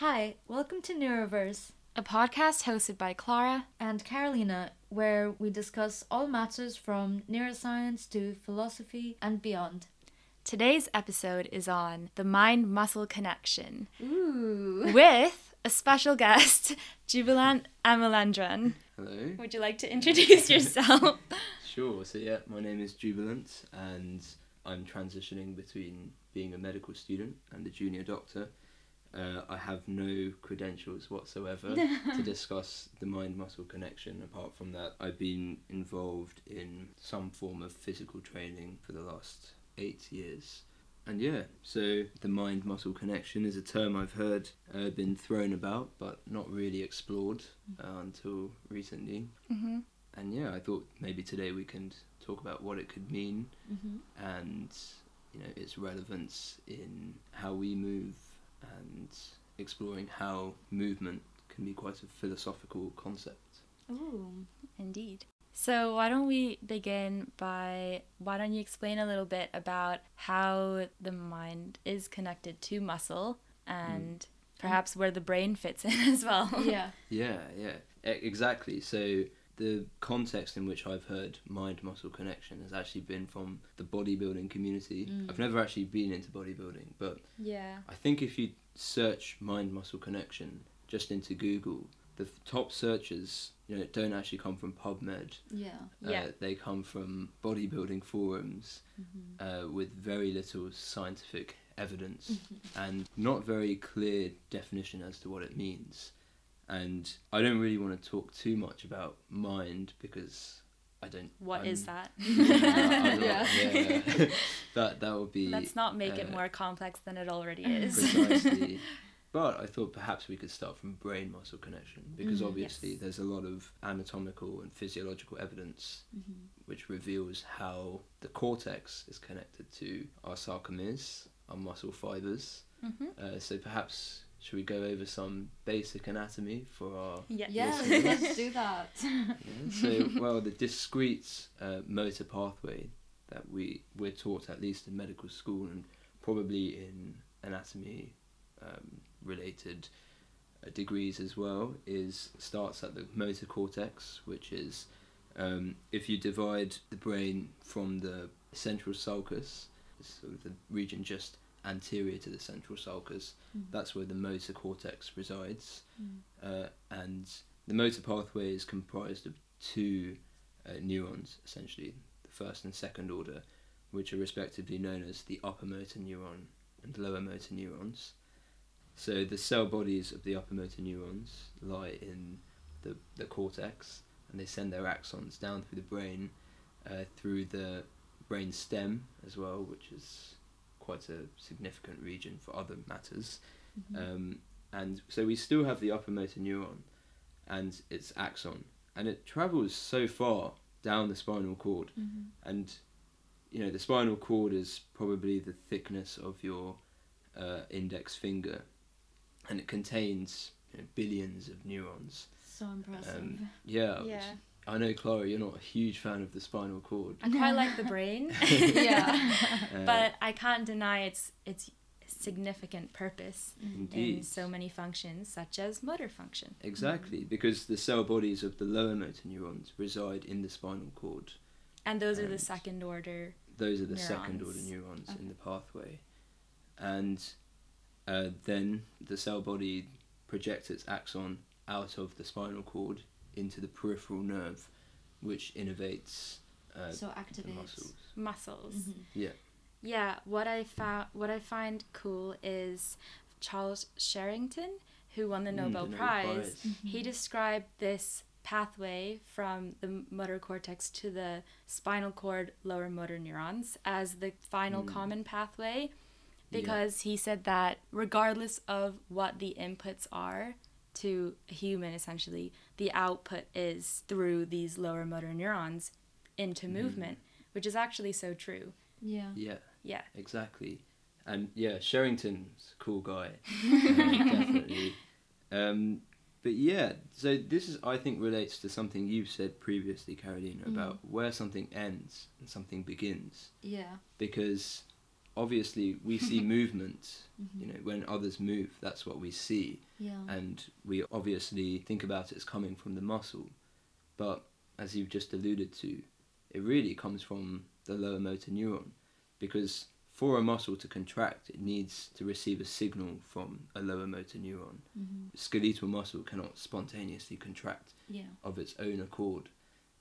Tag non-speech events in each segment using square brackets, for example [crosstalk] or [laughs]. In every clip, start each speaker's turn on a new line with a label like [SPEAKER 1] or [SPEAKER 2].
[SPEAKER 1] Hi, welcome to Neuroverse
[SPEAKER 2] a podcast hosted by Clara
[SPEAKER 1] and Carolina, where we discuss all matters from neuroscience to philosophy and beyond.
[SPEAKER 2] Today's episode is on the mind muscle connection.
[SPEAKER 1] Ooh. [laughs]
[SPEAKER 2] With a special guest, [laughs] Jubilent Amalendran.
[SPEAKER 3] Hello.
[SPEAKER 2] Would you like to introduce yourself? [laughs]
[SPEAKER 3] sure. So, yeah, my name is Jubilant, and I'm transitioning between being a medical student and a junior doctor. Uh, I have no credentials whatsoever [laughs] to discuss the mind muscle connection. Apart from that, I've been involved in some form of physical training for the last eight years. And yeah, so the mind muscle connection is a term I've heard uh, been thrown about, but not really explored uh, until recently.
[SPEAKER 2] Mm-hmm.
[SPEAKER 3] And yeah, I thought maybe today we can talk about what it could mean
[SPEAKER 1] Mm-hmm.
[SPEAKER 3] and you know its relevance in how we move and exploring how movement can be quite a philosophical concept.
[SPEAKER 1] Ooh.
[SPEAKER 2] Indeed. So, why don't we begin by why don't you explain a little bit about how the mind is connected to muscle and mm. perhaps where the brain fits in [laughs] as well?
[SPEAKER 1] Yeah.
[SPEAKER 3] Yeah, yeah, e- exactly. So the context in which I've heard mind muscle connection has actually been from the bodybuilding community.
[SPEAKER 1] Mm.
[SPEAKER 3] I've never actually been into bodybuilding, but
[SPEAKER 2] Yeah.
[SPEAKER 3] I think if you search mind muscle connection just into Google, the top searches, you know, don't actually come from PubMed.
[SPEAKER 1] Yeah.
[SPEAKER 2] Yeah.
[SPEAKER 3] Uh, they come from bodybuilding forums
[SPEAKER 1] Mm-hmm.
[SPEAKER 3] uh, with very little scientific evidence and not very clear definition as to what it means. And I don't really want to talk too much about mind because I don't.
[SPEAKER 2] What is
[SPEAKER 3] I'm-
[SPEAKER 2] that? [laughs] [laughs]
[SPEAKER 3] Yeah,
[SPEAKER 1] Yeah.
[SPEAKER 3] yeah. [laughs] that that would be.
[SPEAKER 2] Let's not make it
[SPEAKER 3] uh,
[SPEAKER 2] more complex than it already is.
[SPEAKER 3] precisely. but I thought perhaps we could start from brain muscle connection because
[SPEAKER 1] Mhm.
[SPEAKER 3] obviously
[SPEAKER 2] Yes.
[SPEAKER 3] there's a lot of anatomical and physiological evidence
[SPEAKER 1] Mm-hmm.
[SPEAKER 3] which reveals how the cortex is connected to our sarcomeres, our muscle fibers.
[SPEAKER 2] hmm
[SPEAKER 3] Uh, so perhaps should we go over some basic anatomy for our
[SPEAKER 2] Yeah.
[SPEAKER 1] Yeah, [laughs] let's do that.
[SPEAKER 3] yeah, so well the discrete uh, motor pathway that we we're taught at least in medical school and probably in anatomy um, related uh, degrees as well is starts at the motor cortex which is um, if you divide the brain from the central sulcus sort of the region just anterior to the central sulcus
[SPEAKER 1] Mhm.
[SPEAKER 3] that's where the motor cortex resides
[SPEAKER 1] Mm.
[SPEAKER 3] uh, and the motor pathway is comprised of two uh, neurons, essentially, the first and second order, which are respectively known as the upper motor neuron and lower motor neurons. So the cell bodies of the upper motor neurons lie in the, the cortex, and they send their axons down through the brain, uh, through the brain stem as well, which is quite a significant region for other matters.
[SPEAKER 1] Mhm.
[SPEAKER 3] Um, and so we still have the upper motor neuron and its axon, and it travels so far down the spinal cord.
[SPEAKER 1] Mhm.
[SPEAKER 3] And you know, the spinal cord is probably the thickness of your uh, index finger, and it contains you know, billions of neurons.
[SPEAKER 1] So impressive.
[SPEAKER 3] Um, yeah,
[SPEAKER 2] Yeah.
[SPEAKER 3] I know, Clara, you're not a huge fan of the spinal cord.
[SPEAKER 2] I quite like the brain. [laughs]
[SPEAKER 1] Yeah. [laughs]
[SPEAKER 3] Uh,
[SPEAKER 2] but I can't deny its its significant purpose in so many functions, such as motor function.
[SPEAKER 3] Exactly, because the cell bodies of the lower motor neurons reside in the spinal cord.
[SPEAKER 2] And those are the second order.
[SPEAKER 3] Those are the second order
[SPEAKER 2] Neurons.
[SPEAKER 3] neurons
[SPEAKER 1] Okay.
[SPEAKER 3] in the pathway. And uh, then the cell body projects its axon out of the spinal cord into the peripheral nerve, which innervates uh,
[SPEAKER 1] so
[SPEAKER 3] the
[SPEAKER 1] activates.
[SPEAKER 3] muscles.
[SPEAKER 2] muscles.
[SPEAKER 1] Mhm.
[SPEAKER 3] Yeah.
[SPEAKER 2] Yeah, what I found, what I find cool is Charles Sherrington, who won the
[SPEAKER 3] Mm,
[SPEAKER 2] Nobel,
[SPEAKER 3] the
[SPEAKER 2] Prize.
[SPEAKER 1] Mm-hmm.
[SPEAKER 2] He described this pathway from the motor cortex to the spinal cord lower motor neurons as the final
[SPEAKER 3] Mm.
[SPEAKER 2] common pathway
[SPEAKER 3] Yeah.
[SPEAKER 2] because he said that regardless of what the inputs are to a human essentially the output is through these lower motor neurons into
[SPEAKER 3] Mhm.
[SPEAKER 2] movement which is actually so true
[SPEAKER 1] Yeah.
[SPEAKER 3] Yeah,
[SPEAKER 2] yeah
[SPEAKER 3] exactly. And yeah, Sherrington's a cool guy. [laughs] uh, definitely. Um, but yeah, so this is I think relates to something you've said previously, Carolina,
[SPEAKER 1] Mm.
[SPEAKER 3] about where something ends and something begins.
[SPEAKER 1] Yeah.
[SPEAKER 3] Because obviously we [laughs] see movement.
[SPEAKER 1] Mhm.
[SPEAKER 3] You know, when others move, that's what we see,
[SPEAKER 1] Yeah.
[SPEAKER 3] and we obviously think about it as coming from the muscle. But as you've just alluded to, it really comes from the lower motor neuron, because for a muscle to contract, it needs to receive a signal from a lower motor neuron.
[SPEAKER 1] Mhm.
[SPEAKER 3] Skeletal muscle cannot spontaneously contract
[SPEAKER 1] Yeah.
[SPEAKER 3] of its own accord.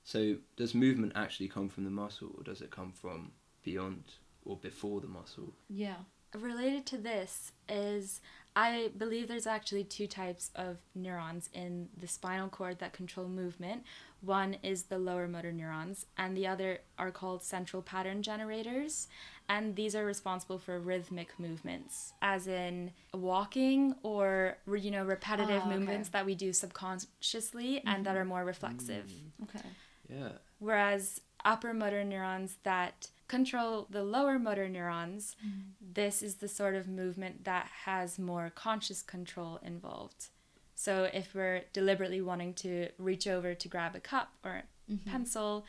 [SPEAKER 3] So, does movement actually come from the muscle, or does it come from beyond or before the muscle?
[SPEAKER 1] Yeah.
[SPEAKER 2] Related to this is I believe there's actually two types of neurons in the spinal cord that control movement. One is the lower motor neurons, and the other are called central pattern generators. And these are responsible for rhythmic movements, as in walking or you know repetitive
[SPEAKER 1] Ah, okay.
[SPEAKER 2] movements that we do subconsciously and that are more reflexive.
[SPEAKER 1] Okay.
[SPEAKER 3] Yeah.
[SPEAKER 2] Whereas upper motor neurons that control the lower motor neurons, this is the sort of movement that has more conscious control involved. So if we're deliberately wanting to reach over to grab a cup or
[SPEAKER 1] Mhm.
[SPEAKER 2] pencil,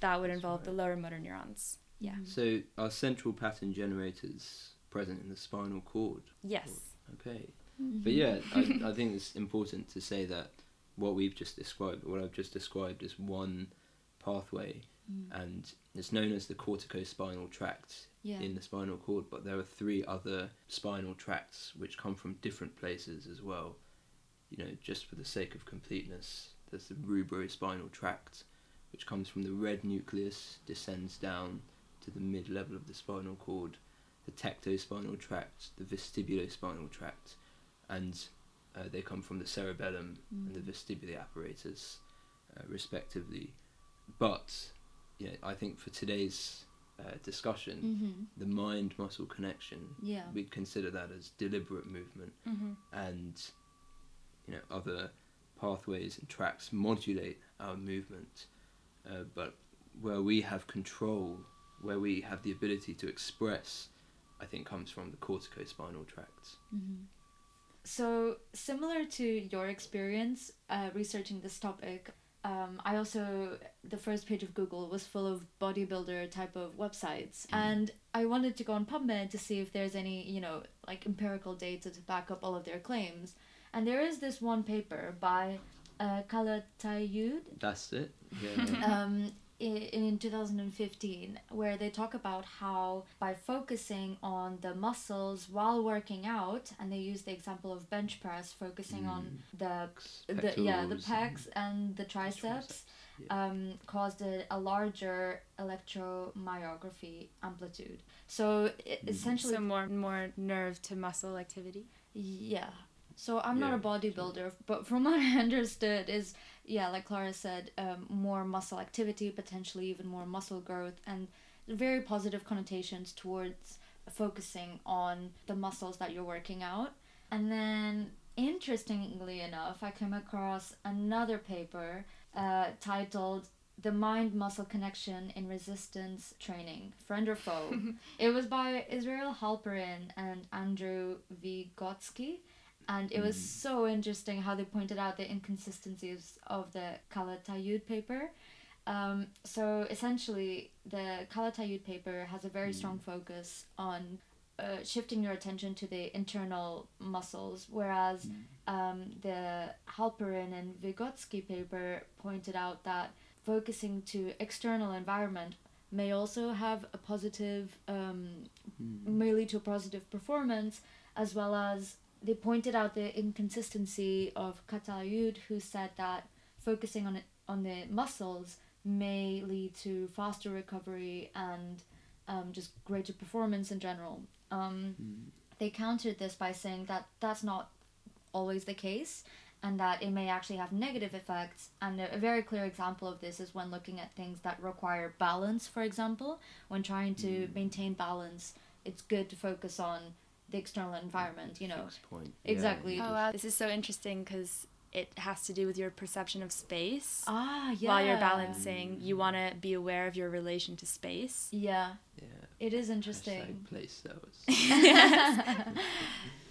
[SPEAKER 2] that would
[SPEAKER 3] That's
[SPEAKER 2] involve the lower motor neurons. Yeah.
[SPEAKER 1] Mhm.
[SPEAKER 3] So, are central pattern generators present in the spinal cord?
[SPEAKER 2] Yes.
[SPEAKER 3] Okay.
[SPEAKER 1] Mhm.
[SPEAKER 3] But yeah, I, I think it's important to say that what we've just described, what I've just described, is one pathway,
[SPEAKER 1] Mm.
[SPEAKER 3] and it's known as the corticospinal tract
[SPEAKER 1] Yeah.
[SPEAKER 3] in the spinal cord. But there are three other spinal tracts which come from different places as well. You know, just for the sake of completeness, there's the rubrospinal tract, which comes from the red nucleus, descends down to the mid level of the spinal cord, the tectospinal tract, the vestibulospinal tract, and uh, they come from the cerebellum and the
[SPEAKER 1] Mm.
[SPEAKER 3] vestibular apparatus, uh, respectively. But know, I think for today's uh, discussion,
[SPEAKER 1] Mhm.
[SPEAKER 3] the mind-muscle connection,
[SPEAKER 1] Yeah.
[SPEAKER 3] we'd consider that as deliberate movement,
[SPEAKER 2] Mm-hmm.
[SPEAKER 3] and you know other pathways and tracks modulate our movement. Uh, but where we have control, where we have the ability to express, I think comes from the corticospinal tract.
[SPEAKER 1] Mhm. So, similar to your experience uh, researching this topic, um, I also, the first page of Google was full of bodybuilder type of websites. And I wanted to go on PubMed to see if there's any, you know, like empirical data to back up all of their claims. And there is this one paper by uh, Calatayud
[SPEAKER 3] That's it. Yeah. yeah. [laughs]
[SPEAKER 1] um, in, in 2015 where they talk about how by focusing on the muscles while working out and they use the example of bench press focusing on the, the yeah the
[SPEAKER 3] Pectorals
[SPEAKER 1] pecs
[SPEAKER 3] and
[SPEAKER 1] and the triceps
[SPEAKER 3] triceps, yeah.
[SPEAKER 1] um, caused a, a larger electromyography amplitude so
[SPEAKER 3] Mm.
[SPEAKER 1] essentially
[SPEAKER 2] So more more nerve to muscle activity.
[SPEAKER 1] yeah. So I'm not a bodybuilder, but from what [laughs] I understood is yeah, like Clara said, um, more muscle activity, potentially even more muscle growth, and very positive connotations towards focusing on the muscles that you're working out. And then, interestingly enough, I came across another paper uh, titled "The Mind Muscle Connection in Resistance Training: Friend or Foe." [laughs] it was by Israel Halperin and Andrew Vigotsky. And it was
[SPEAKER 3] Mm.
[SPEAKER 1] so interesting how they pointed out the inconsistencies of the Calatayud paper. Um, so essentially, the Calatayud paper has a very strong focus on uh, shifting your attention to the internal muscles, whereas um, the Halperin and Vigotsky paper pointed out that focusing to external environment may also have a positive, um,
[SPEAKER 3] Mm.
[SPEAKER 1] may lead to a positive performance, as well as they pointed out the inconsistency of Katayud, who said that focusing on it, on the muscles may lead to faster recovery and um, just greater performance in general. Um,
[SPEAKER 3] Mm.
[SPEAKER 1] they countered this by saying that that's not always the case and that it may actually have negative effects and a, a very clear example of this is when looking at things that require balance for example when trying to
[SPEAKER 3] Mm.
[SPEAKER 1] maintain balance it's good to focus on the external environment you know
[SPEAKER 3] point.
[SPEAKER 1] Exactly.
[SPEAKER 3] Yeah,
[SPEAKER 2] Oh wow, this is so interesting because it has to do with your perception of space.
[SPEAKER 1] ah yeah
[SPEAKER 2] While you're balancing, you want to be aware of your relation to space.
[SPEAKER 1] yeah
[SPEAKER 3] yeah.
[SPEAKER 1] it is
[SPEAKER 3] Hashtag
[SPEAKER 1] interesting
[SPEAKER 3] place those. [laughs] [laughs]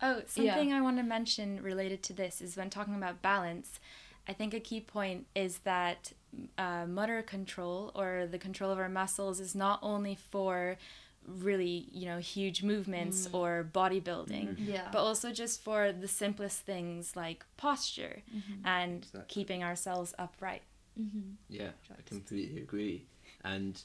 [SPEAKER 2] Oh, something I want to mention related to this is when talking about balance, I think a key point is that uh, motor control or the control of our muscles is not only for really, you know, huge movements
[SPEAKER 1] Mm.
[SPEAKER 2] or bodybuilding,
[SPEAKER 1] Yeah.
[SPEAKER 2] but also just for the simplest things like posture
[SPEAKER 1] Mhm.
[SPEAKER 2] and
[SPEAKER 3] Exactly.
[SPEAKER 2] keeping ourselves upright.
[SPEAKER 1] Mhm.
[SPEAKER 3] Yeah, I completely agree. And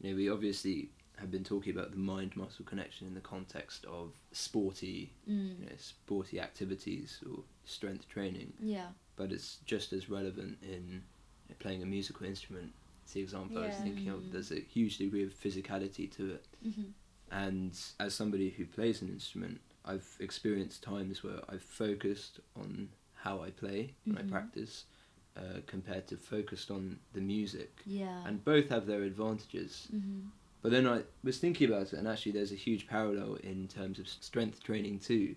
[SPEAKER 3] you know, we obviously have been talking about the mind muscle connection in the context of sporty,
[SPEAKER 1] Mm.
[SPEAKER 3] you know, sporty activities or strength training,
[SPEAKER 1] Yeah.
[SPEAKER 3] but it's just as relevant in you know, playing a musical instrument. It's the example I was thinking of. There's a huge degree of physicality to it.
[SPEAKER 1] Mhm.
[SPEAKER 3] And as somebody who plays an instrument, I've experienced times where I've focused on how I play when
[SPEAKER 1] Mhm.
[SPEAKER 3] I practice uh, compared to focused on the music.
[SPEAKER 1] Yeah.
[SPEAKER 3] And both have their advantages.
[SPEAKER 1] Mhm.
[SPEAKER 3] But then I was thinking about it, and actually, there's a huge parallel in terms of strength training too,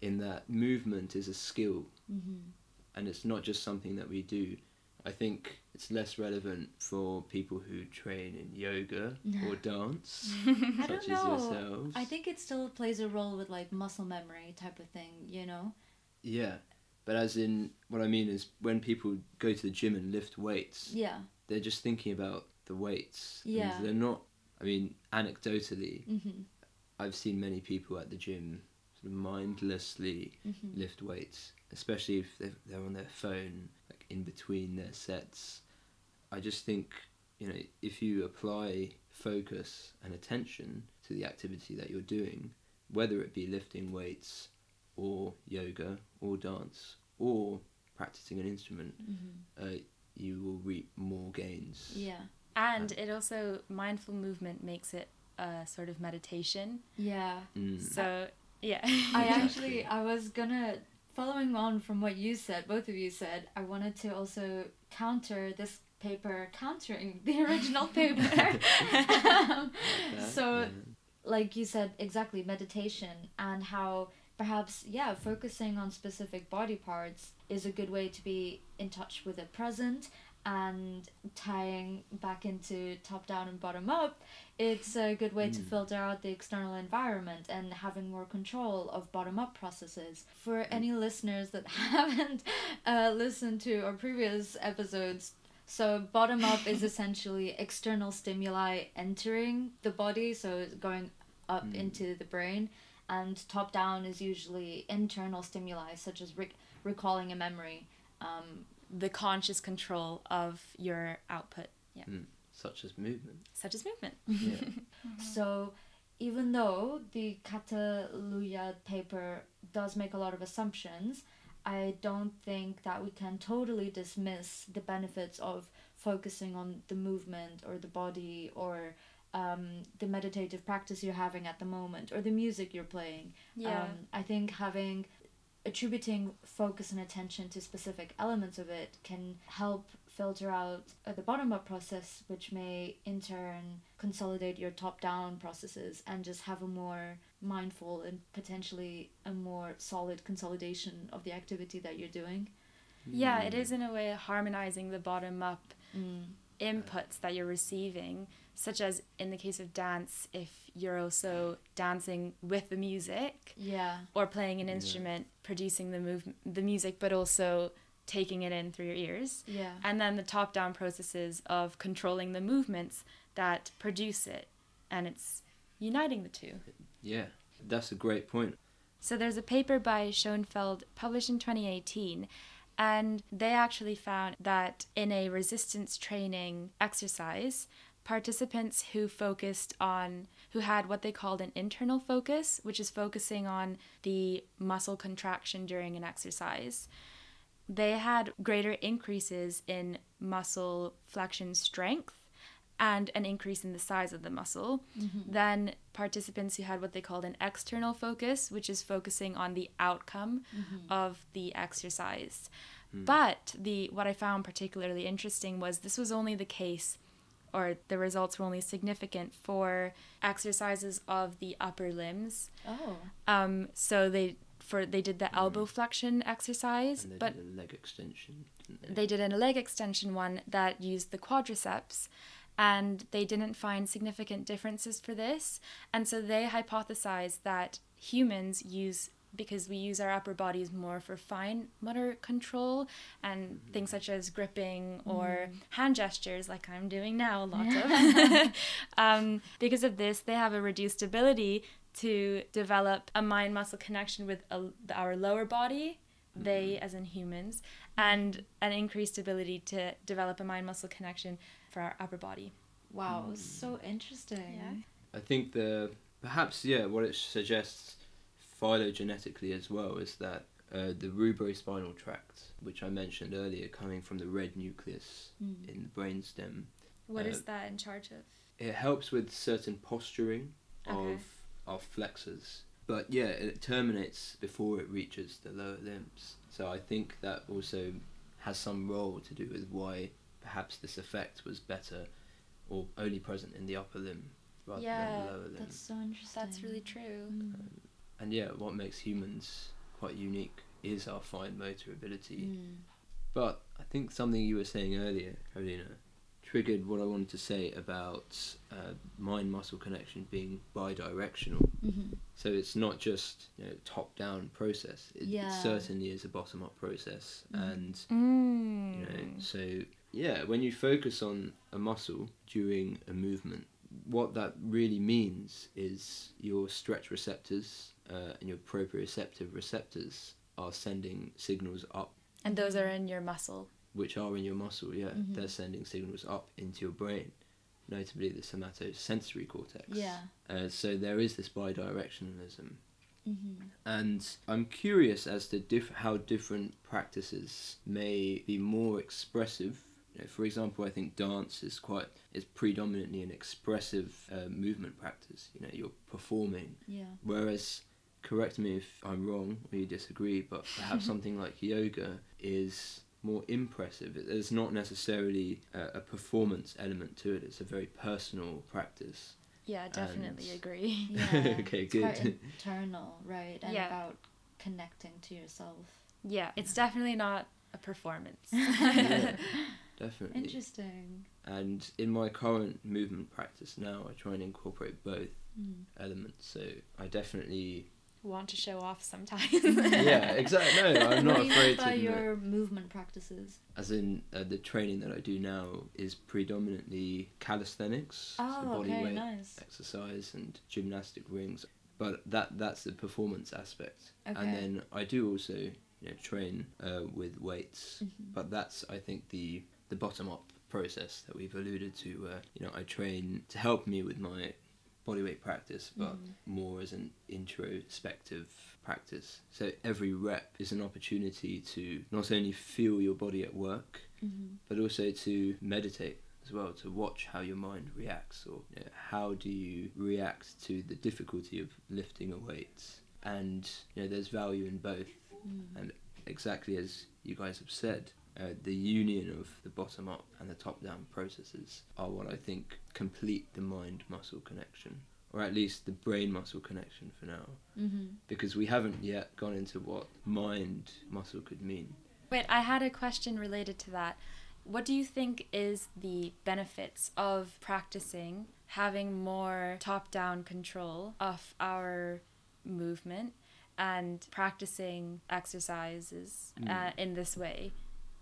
[SPEAKER 3] in that movement is a skill
[SPEAKER 1] Mhm.
[SPEAKER 3] and it's not just something that we do. I think it's less relevant for people who train in yoga or [laughs] dance,
[SPEAKER 1] I
[SPEAKER 3] such
[SPEAKER 1] don't
[SPEAKER 3] as
[SPEAKER 1] know.
[SPEAKER 3] yourselves.
[SPEAKER 1] I think it still plays a role with like muscle memory type of thing, you know?
[SPEAKER 3] Yeah, but as in, what I mean is when people go to the gym and lift weights,
[SPEAKER 1] Yeah.
[SPEAKER 3] they're just thinking about the weights.
[SPEAKER 1] Yeah.
[SPEAKER 3] they're not, I mean, anecdotally,
[SPEAKER 1] Mhm.
[SPEAKER 3] I've seen many people at the gym sort of mindlessly
[SPEAKER 1] Mhm.
[SPEAKER 3] lift weights, especially if they're, on their phone, in between their sets. I just think, you know, if you apply focus and attention to the activity that you're doing, whether it be lifting weights or yoga or dance or practicing an instrument,
[SPEAKER 1] Mhm.
[SPEAKER 3] uh, you will reap more gains.
[SPEAKER 1] Yeah.
[SPEAKER 2] And it also, mindful movement makes it a sort of meditation.
[SPEAKER 1] Yeah.
[SPEAKER 3] Mm.
[SPEAKER 2] So, yeah.
[SPEAKER 1] I [laughs] actually I was gonna following on from what you said, both of you said, I wanted to also counter this paper countering the [laughs] original [laughs] paper. Um,
[SPEAKER 3] Like
[SPEAKER 1] so
[SPEAKER 3] yeah.
[SPEAKER 1] like you said exactly meditation and how perhaps yeah focusing on specific body parts is a good way to be in touch with the present and tying back into top down and bottom up it's a good way to
[SPEAKER 3] Mm.
[SPEAKER 1] filter out the external environment and having more control of bottom up processes for any listeners that [laughs] haven't uh, listened to our previous episodes so bottom up is [laughs] essentially external stimuli entering the body, so it's going up
[SPEAKER 3] Mm.
[SPEAKER 1] into the brain, and top down is usually internal stimuli such as rec- recalling a memory. Um,
[SPEAKER 2] the conscious control of your output, yeah,
[SPEAKER 3] Such as movement.
[SPEAKER 2] such as movement.
[SPEAKER 3] Yeah. [laughs]
[SPEAKER 1] So even though the Catalunya paper does make a lot of assumptions, I don't think that we can totally dismiss the benefits of focusing on the movement or the body or um, the meditative practice you're having at the moment or the music you're playing.
[SPEAKER 2] Yeah.
[SPEAKER 1] Um, I think having attributing focus and attention to specific elements of it can help filter out uh, the bottom up process, which may in turn consolidate your top down processes and just have a more mindful and potentially a more solid consolidation of the activity that you're doing.
[SPEAKER 2] yeah, it is in a way harmonizing the bottom up
[SPEAKER 1] Mm.
[SPEAKER 2] inputs that you're receiving, such as in the case of dance, if you're also dancing with the music
[SPEAKER 1] Yeah.
[SPEAKER 2] or playing an
[SPEAKER 3] Yeah.
[SPEAKER 2] instrument, producing the move the music, but also taking it in through your ears.
[SPEAKER 1] Yeah.
[SPEAKER 2] And then the top down processes of controlling the movements that produce it. And it's uniting the two.
[SPEAKER 3] Yeah, that's a great point.
[SPEAKER 2] So there's a paper by Schoenfeld published in 2018, and they actually found that in a resistance training exercise, participants who focused on, who had what they called an internal focus, which is focusing on the muscle contraction during an exercise, they had greater increases in muscle flexion strength and an increase in the size of the muscle mm-hmm. than participants who had what they called an external focus, which is focusing on the outcome mm-hmm. of the exercise. Hmm. But the what I found particularly interesting was this was only the case or the results were only significant for exercises of the upper limbs.
[SPEAKER 1] Oh.
[SPEAKER 2] Um, so they for they did the elbow flexion exercise,
[SPEAKER 3] And they
[SPEAKER 2] but
[SPEAKER 3] did a leg extension. didn't
[SPEAKER 2] they did a leg extension one that used the quadriceps and they didn't find significant differences for this and so they hypothesized that humans use because we use our upper bodies more for fine motor control and things such as gripping or mm. hand gestures, like I'm doing now, a lot of. [laughs] [laughs] um, because of this, they have a reduced ability to develop a mind muscle connection with a, our lower body, they mm-hmm. as in humans, and an increased ability to develop a mind muscle connection for our upper body.
[SPEAKER 1] Wow, mm. so interesting.
[SPEAKER 2] Yeah.
[SPEAKER 3] I think the perhaps yeah what it suggests phylogenetically as well is that uh, the rubrospinal tract, which I mentioned earlier, coming from the red nucleus
[SPEAKER 1] Mm.
[SPEAKER 3] in the brainstem,
[SPEAKER 2] What is
[SPEAKER 3] Uh,
[SPEAKER 2] that in charge of?
[SPEAKER 3] it helps with certain posturing
[SPEAKER 2] Okay.
[SPEAKER 3] of of flexors. But yeah, it terminates before it reaches the lower limbs. So I think that also has some role to do with why perhaps this effect was better or only present in the upper limb rather
[SPEAKER 2] Yeah,
[SPEAKER 3] than the lower limb.
[SPEAKER 1] That's so interesting.
[SPEAKER 2] That's really true.
[SPEAKER 1] Mm.
[SPEAKER 3] And yeah, what makes humans quite unique is our fine motor ability.
[SPEAKER 1] Mm.
[SPEAKER 3] But I think something you were saying earlier, Carolina, triggered what I wanted to say about uh, mind muscle connection being bi-directional.
[SPEAKER 1] Mhm.
[SPEAKER 3] So it's not just you know top-down process. It,
[SPEAKER 1] Yeah.
[SPEAKER 3] it certainly is a bottom-up process,
[SPEAKER 1] Mhm.
[SPEAKER 3] and
[SPEAKER 2] Mm.
[SPEAKER 3] you know so yeah when you focus on a muscle during a movement what that really means is your stretch receptors uh, and your proprioceptive receptors are sending signals up
[SPEAKER 2] And those are in your muscle.
[SPEAKER 3] which are in your muscle yeah
[SPEAKER 1] Mhm.
[SPEAKER 3] they're sending signals up into your brain notably the somatosensory cortex
[SPEAKER 1] Yeah.
[SPEAKER 3] uh, so there is this bidirectionalism
[SPEAKER 1] Mhm.
[SPEAKER 3] and I'm curious as to diff- how different practices may be more expressive. You know, for example, I think dance is quite is predominantly an expressive uh, movement practice. You know, you're performing,
[SPEAKER 1] Yeah.
[SPEAKER 3] whereas correct me if I'm wrong or you disagree, but perhaps [laughs] something like yoga is more impressive. It- There's not necessarily a, a performance element to it. It's a very personal practice.
[SPEAKER 2] Yeah, definitely
[SPEAKER 3] And-
[SPEAKER 2] agree. [laughs]
[SPEAKER 1] Yeah. [laughs]
[SPEAKER 3] Okay,
[SPEAKER 1] it's
[SPEAKER 3] good.
[SPEAKER 1] Quite internal, right? And
[SPEAKER 2] Yeah.
[SPEAKER 1] about connecting to yourself.
[SPEAKER 2] Yeah, it's definitely not a performance.
[SPEAKER 3] Yeah, definitely.
[SPEAKER 1] Interesting.
[SPEAKER 3] And in my current movement practice now, I try and incorporate both
[SPEAKER 1] Mm.
[SPEAKER 3] elements. So I definitely,
[SPEAKER 2] Want to show off sometimes.
[SPEAKER 3] yeah, [laughs] exactly. No, I'm
[SPEAKER 1] what
[SPEAKER 3] not
[SPEAKER 1] you
[SPEAKER 3] afraid
[SPEAKER 1] mean
[SPEAKER 3] to
[SPEAKER 1] by
[SPEAKER 3] admit.
[SPEAKER 1] your movement practices?
[SPEAKER 3] As in uh, the training that I do now is predominantly calisthenics, so
[SPEAKER 1] Oh,
[SPEAKER 3] body
[SPEAKER 1] okay,
[SPEAKER 3] weight
[SPEAKER 1] nice.
[SPEAKER 3] exercise and gymnastic rings. But that that's the performance aspect.
[SPEAKER 1] Okay.
[SPEAKER 3] And then I do also you know train uh, with weights.
[SPEAKER 1] Mhm.
[SPEAKER 3] but that's I think the the bottom up process that we've alluded to. Uh, you know, I train to help me with my bodyweight practice, but
[SPEAKER 1] Mhm.
[SPEAKER 3] more as an introspective practice. So every rep is an opportunity to not only feel your body at work,
[SPEAKER 1] Mhm.
[SPEAKER 3] but also to meditate as well, to watch how your mind reacts, or you know, how do you react to the difficulty of lifting a weight. And you know, there's value in both
[SPEAKER 1] Mm.
[SPEAKER 3] and exactly as you guys have said, uh, the union of the bottom up and the top down processes are what I think complete the mind muscle connection, or at least the brain muscle connection for now,
[SPEAKER 1] Mhm.
[SPEAKER 3] because we haven't yet gone into what mind muscle could mean.
[SPEAKER 2] Wait, I had a question related to that. What do you think is the benefits of practicing having more top down control of our movement and practicing exercises uh,
[SPEAKER 3] Mm.
[SPEAKER 2] in this way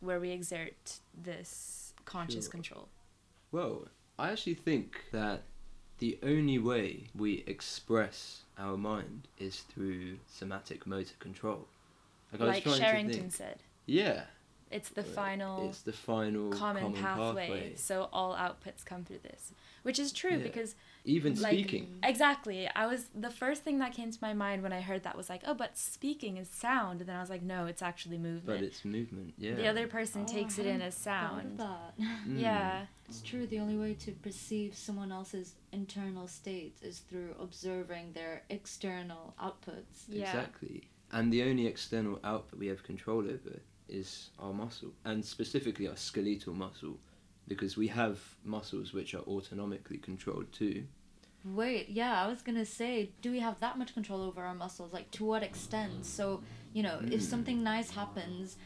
[SPEAKER 2] where we exert this conscious
[SPEAKER 3] Sure.
[SPEAKER 2] control?
[SPEAKER 3] Well, I actually think that the only way we express our mind is through somatic motor control. Like,
[SPEAKER 2] Like Sherrington said,
[SPEAKER 3] Yeah.
[SPEAKER 2] It's the final
[SPEAKER 3] It's the final
[SPEAKER 2] common, pathway,
[SPEAKER 3] pathway.
[SPEAKER 2] so all outputs come through this which is true
[SPEAKER 3] Yeah.
[SPEAKER 2] because
[SPEAKER 3] Even
[SPEAKER 2] like-
[SPEAKER 3] speaking.
[SPEAKER 2] exactly i was the first thing that came to my mind when i heard that was like oh but speaking is sound and then i was like no it's actually movement
[SPEAKER 3] But it's movement, yeah.
[SPEAKER 2] the other person
[SPEAKER 1] Oh,
[SPEAKER 2] takes
[SPEAKER 1] I
[SPEAKER 2] it in as sound
[SPEAKER 1] that.
[SPEAKER 3] Mm. [laughs]
[SPEAKER 2] yeah
[SPEAKER 1] It's true. The only way to perceive someone else's internal state is through observing their external outputs.
[SPEAKER 2] Yeah.
[SPEAKER 3] Exactly. And the only external output we have control over is our muscle, and specifically our skeletal muscle, because we have muscles which are autonomically controlled too.
[SPEAKER 1] Wait, yeah, I was gonna say, do we have that much control over our muscles? Like, to what extent? So, you know, if
[SPEAKER 3] Mm.
[SPEAKER 1] something nice happens,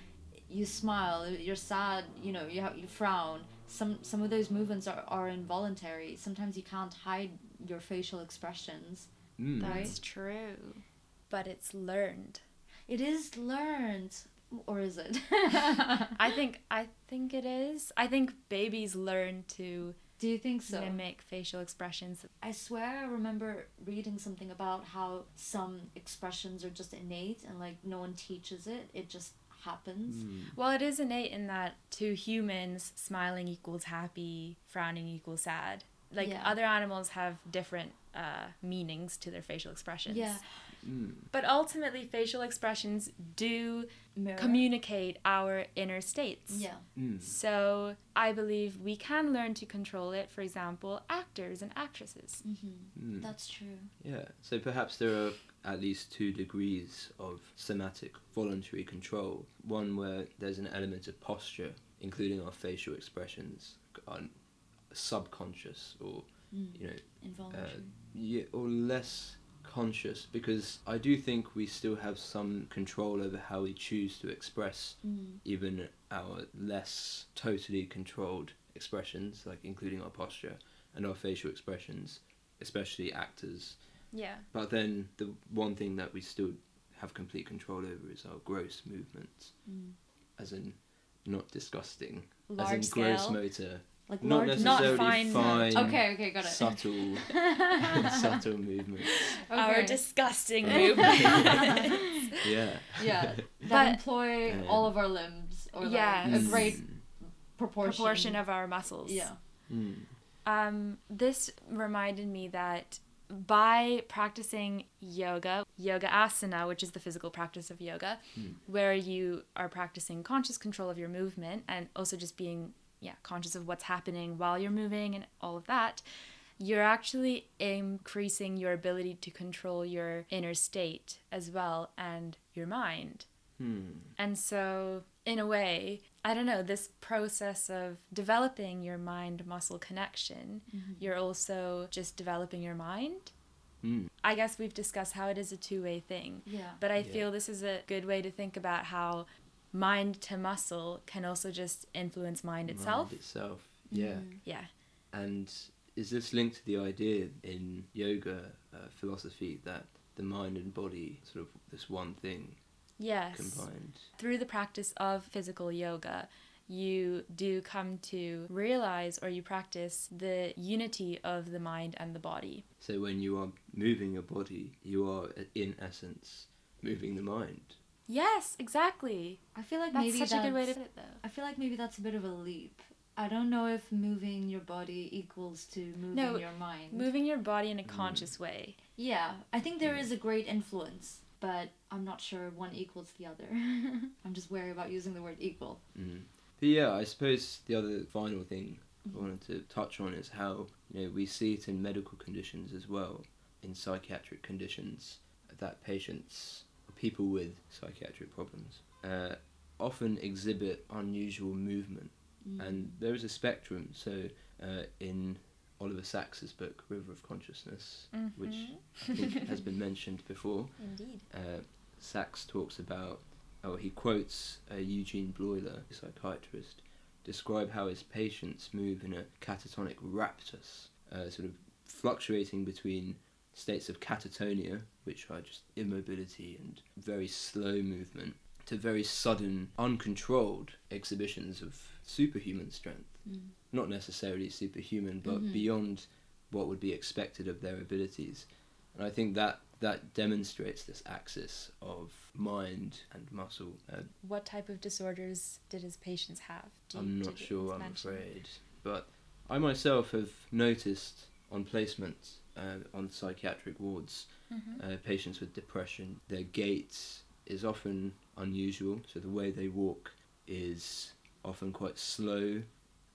[SPEAKER 1] you smile. You're sad. You know, you have, you frown. Some some of those movements are, are involuntary. Sometimes you can't hide your facial expressions.
[SPEAKER 3] Mm.
[SPEAKER 1] Right.
[SPEAKER 2] that's true but it's learned.
[SPEAKER 1] It is learned, or is it? [laughs]
[SPEAKER 2] I think I think it is. I think babies learn to
[SPEAKER 1] Do you think so?
[SPEAKER 2] mimic facial expressions.
[SPEAKER 1] I swear I remember reading something about how some expressions are just innate and like no one teaches it. It just happens.
[SPEAKER 3] Mm.
[SPEAKER 2] Well, it is innate in that to humans, smiling equals happy, frowning equals sad. Like
[SPEAKER 1] Yeah.
[SPEAKER 2] other animals have different uh, meanings to their facial expressions.
[SPEAKER 1] Yeah.
[SPEAKER 3] Mm.
[SPEAKER 2] But ultimately, facial expressions do
[SPEAKER 1] Mirror.
[SPEAKER 2] communicate our inner states.
[SPEAKER 1] Yeah.
[SPEAKER 3] Mm.
[SPEAKER 2] So I believe we can learn to control it. For example, actors and actresses.
[SPEAKER 1] Mm-hmm.
[SPEAKER 3] Mm.
[SPEAKER 1] That's true.
[SPEAKER 3] Yeah, so perhaps there are at least two degrees of somatic voluntary control. One where there's an element of posture, including our facial expressions, are subconscious or
[SPEAKER 1] Mm.
[SPEAKER 3] you know
[SPEAKER 1] Involuntary.
[SPEAKER 3] yeah, or less conscious because I do think we still have some control over how we choose to express
[SPEAKER 1] mm.
[SPEAKER 3] even our less totally controlled expressions, like including our posture and our facial expressions, especially actors.
[SPEAKER 2] Yeah.
[SPEAKER 3] But then the one thing that we still have complete control over is our gross movements,
[SPEAKER 1] Mm.
[SPEAKER 3] as in not disgusting,
[SPEAKER 2] Large
[SPEAKER 3] as in
[SPEAKER 2] scale.
[SPEAKER 3] gross motor,
[SPEAKER 1] Like
[SPEAKER 3] not
[SPEAKER 1] large.
[SPEAKER 2] Not
[SPEAKER 3] necessarily
[SPEAKER 2] fine
[SPEAKER 3] fine.
[SPEAKER 1] Okay. Okay. Got it.
[SPEAKER 3] subtle, [laughs] subtle movements.
[SPEAKER 2] Our disgusting
[SPEAKER 3] Okay.
[SPEAKER 2] movements. [laughs]
[SPEAKER 3] Yeah.
[SPEAKER 1] yeah. [laughs] That
[SPEAKER 2] But-
[SPEAKER 1] employ
[SPEAKER 3] Um,
[SPEAKER 1] all of our limbs or like a great
[SPEAKER 3] Mm.
[SPEAKER 1] proportion.
[SPEAKER 2] Proportion of our muscles.
[SPEAKER 1] Yeah.
[SPEAKER 3] Mm.
[SPEAKER 2] Um, this reminded me that by practicing yoga, yoga asana, which is the physical practice of yoga,
[SPEAKER 3] Mm.
[SPEAKER 2] where you are practicing conscious control of your movement and also just being yeah conscious of what's happening while you're moving and all of that you're actually increasing your ability to control your inner state as well and your mind
[SPEAKER 3] Hmm.
[SPEAKER 2] and so, in a way, I don't know, this process of developing your mind muscle connection, you're also just developing your mind.
[SPEAKER 3] Mm.
[SPEAKER 2] I guess we've discussed how it is a two way thing,
[SPEAKER 1] Yeah.
[SPEAKER 2] but I
[SPEAKER 3] Yeah.
[SPEAKER 2] feel this is a good way to think about how mind to muscle can also just influence mind itself.
[SPEAKER 3] Mind itself. Yeah.
[SPEAKER 1] Mhm.
[SPEAKER 2] Yeah.
[SPEAKER 3] And is this linked to the idea in yoga uh, philosophy that the mind and body sort of this one thing
[SPEAKER 2] Yes.
[SPEAKER 3] combined?
[SPEAKER 2] through the practice of physical yoga, you do come to realize or you practice the unity of the mind and the body.
[SPEAKER 3] So when you are moving your body, you are in essence moving the mind.
[SPEAKER 2] Yes, exactly.
[SPEAKER 1] I feel like
[SPEAKER 2] That's
[SPEAKER 1] maybe
[SPEAKER 2] such a good way to put it, though.
[SPEAKER 1] I feel like maybe that's a bit of a leap. I don't know if moving your body equals to moving
[SPEAKER 2] No,
[SPEAKER 1] your mind.
[SPEAKER 2] Moving your body in a
[SPEAKER 3] Mm.
[SPEAKER 2] conscious way.
[SPEAKER 1] Yeah, I think there
[SPEAKER 3] Yeah.
[SPEAKER 1] is a great influence, but I'm not sure one equals the other. [laughs] I'm just wary about using the word equal.
[SPEAKER 3] Mm. But yeah, I suppose the other final thing I wanted to touch on is how you know we see it in medical conditions as well, in psychiatric conditions, that patients, people with psychiatric problems, uh, often exhibit unusual movement, and there is a spectrum. So uh, in Oliver Sacks's book River of Consciousness, which I think has been [laughs] mentioned before,
[SPEAKER 2] Indeed.
[SPEAKER 3] uh, Sacks talks about, oh, he quotes uh, Eugene Bleuler, a psychiatrist, describe how his patients move in a catatonic raptus, uh, sort of fluctuating between states of catatonia, which are just immobility and very slow movement, to very sudden, uncontrolled exhibitions of superhuman strength.
[SPEAKER 1] Mm.
[SPEAKER 3] Not necessarily superhuman, but
[SPEAKER 1] Mhm.
[SPEAKER 3] beyond what would be expected of their abilities. And I think that that demonstrates this axis of mind and muscle. Uh,
[SPEAKER 2] What type of disorders did his patients have? Do
[SPEAKER 3] I'm not sure, I'm
[SPEAKER 2] mention?
[SPEAKER 3] afraid. But I myself have noticed on placement uh, on psychiatric wards
[SPEAKER 2] Mhm.
[SPEAKER 3] uh, patients with depression, their gait is often unusual. So the way they walk is often quite slow.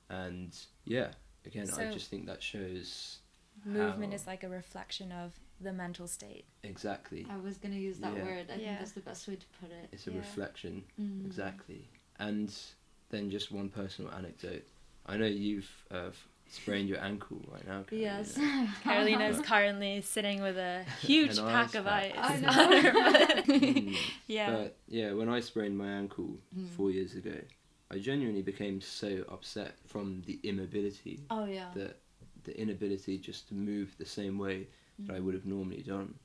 [SPEAKER 3] And yeah, again, I just think that shows
[SPEAKER 2] Movement
[SPEAKER 3] how-
[SPEAKER 2] is like a reflection of the mental state.
[SPEAKER 3] exactly.
[SPEAKER 1] I was gonna use that
[SPEAKER 3] Yeah.
[SPEAKER 1] word. I
[SPEAKER 2] Yeah.
[SPEAKER 1] think that's the best way to put it.
[SPEAKER 3] It's a
[SPEAKER 2] Yeah.
[SPEAKER 3] reflection
[SPEAKER 1] Mm.
[SPEAKER 3] Exactly. And then just one personal anecdote. I know you've uh, f- sprained your ankle right now. Carolina.
[SPEAKER 1] Yes. [laughs]
[SPEAKER 2] Carolina is [laughs] currently sitting with a huge
[SPEAKER 3] An
[SPEAKER 2] pack
[SPEAKER 3] ice
[SPEAKER 2] of
[SPEAKER 3] pack.
[SPEAKER 2] ice.
[SPEAKER 1] I
[SPEAKER 2] on
[SPEAKER 1] know. [laughs]
[SPEAKER 2] her.
[SPEAKER 3] Mm.
[SPEAKER 2] yeah.
[SPEAKER 3] But yeah, when I sprained my ankle
[SPEAKER 1] Mm.
[SPEAKER 3] four years ago, I genuinely became so upset from the immobility,
[SPEAKER 1] Oh yeah.
[SPEAKER 3] the the inability just to move the same way that I
[SPEAKER 1] Mm.
[SPEAKER 3] would have normally done.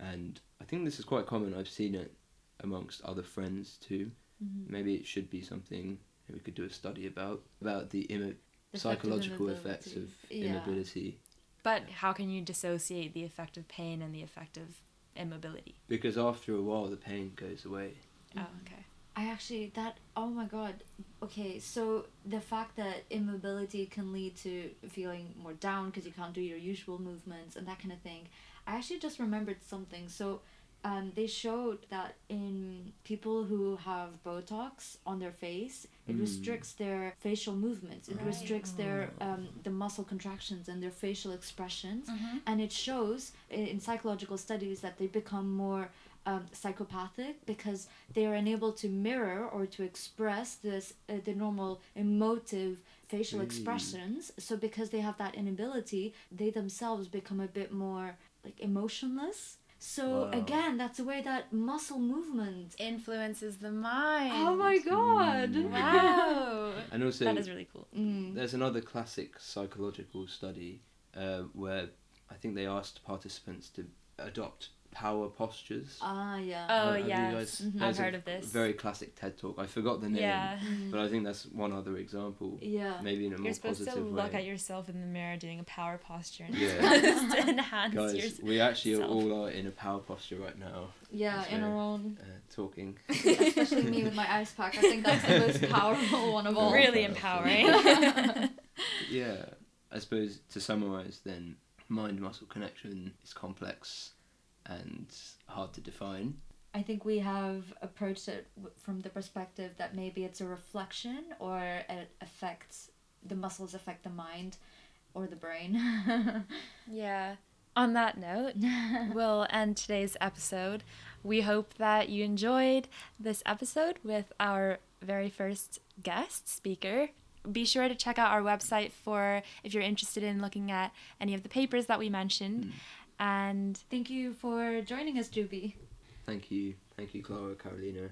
[SPEAKER 3] and I think this is quite common. I've seen it amongst other friends too.
[SPEAKER 1] Mhm.
[SPEAKER 3] Maybe it should be something we could do a study about about the immo-
[SPEAKER 1] The effect of
[SPEAKER 3] psychological effects of
[SPEAKER 1] immobility. Yeah.
[SPEAKER 3] immobility.
[SPEAKER 2] But how can you dissociate the effect of pain and the effect of immobility?
[SPEAKER 3] Because after a while, the pain goes away.
[SPEAKER 2] Oh, okay.
[SPEAKER 1] I actually that oh my god. Okay, so the fact that immobility can lead to feeling more down because you can't do your usual movements and that kind of thing. I actually just remembered something. So um, they showed that in people who have Botox on their face, it
[SPEAKER 3] Mm.
[SPEAKER 1] restricts their facial movements. It
[SPEAKER 2] Right.
[SPEAKER 1] restricts their um, the muscle contractions and their facial expressions
[SPEAKER 2] Mm-hmm.
[SPEAKER 1] and it shows in psychological studies that they become more um, psychopathic because they are unable to mirror or to express this uh, the normal emotive facial
[SPEAKER 3] Mm.
[SPEAKER 1] expressions so because they have that inability they themselves become a bit more like emotionless so
[SPEAKER 3] Wow.
[SPEAKER 1] again that's the way that muscle movement
[SPEAKER 2] Influences the mind.
[SPEAKER 1] oh my god
[SPEAKER 3] Mm.
[SPEAKER 2] Wow. [laughs]
[SPEAKER 3] And also,
[SPEAKER 2] that is really cool.
[SPEAKER 1] Mm.
[SPEAKER 3] there's another classic psychological study uh, where I think they asked participants to adopt power postures.
[SPEAKER 1] ah yeah
[SPEAKER 2] Oh,
[SPEAKER 3] Have you
[SPEAKER 2] yes.
[SPEAKER 3] guys-
[SPEAKER 1] Mhm.
[SPEAKER 2] I've heard of this.
[SPEAKER 3] Very classic TED talk. I forgot the name,
[SPEAKER 2] Yeah.
[SPEAKER 3] But I think that's one other example.
[SPEAKER 1] yeah
[SPEAKER 3] Maybe in a more positive way.
[SPEAKER 2] You're supposed to look at yourself in the mirror doing a power posture and
[SPEAKER 3] Yeah. [laughs]
[SPEAKER 2] to enhance
[SPEAKER 3] Guys,
[SPEAKER 2] yourself.
[SPEAKER 3] we actually
[SPEAKER 2] self.
[SPEAKER 3] all are in a power posture right now,
[SPEAKER 1] yeah in our own
[SPEAKER 3] uh, talking. [laughs]
[SPEAKER 1] especially me with my ice pack. I think that's the most [laughs] powerful one of all.
[SPEAKER 2] Really empowering.
[SPEAKER 3] yeah, I suppose to summarize, then mind muscle connection is complex and hard to define.
[SPEAKER 1] I think we have approached it from the perspective that maybe it's a reflection or it affects the muscles affect the mind or the brain. [laughs]
[SPEAKER 2] yeah. On that note, [laughs] we'll end today's episode. We hope that you enjoyed this episode with our very first guest speaker. Be sure to check out our website for if you're interested in looking at any of the papers that we mentioned. Mm. And
[SPEAKER 1] Thank you for joining us, Juby.
[SPEAKER 3] Thank you, thank you, Clara, Carolina.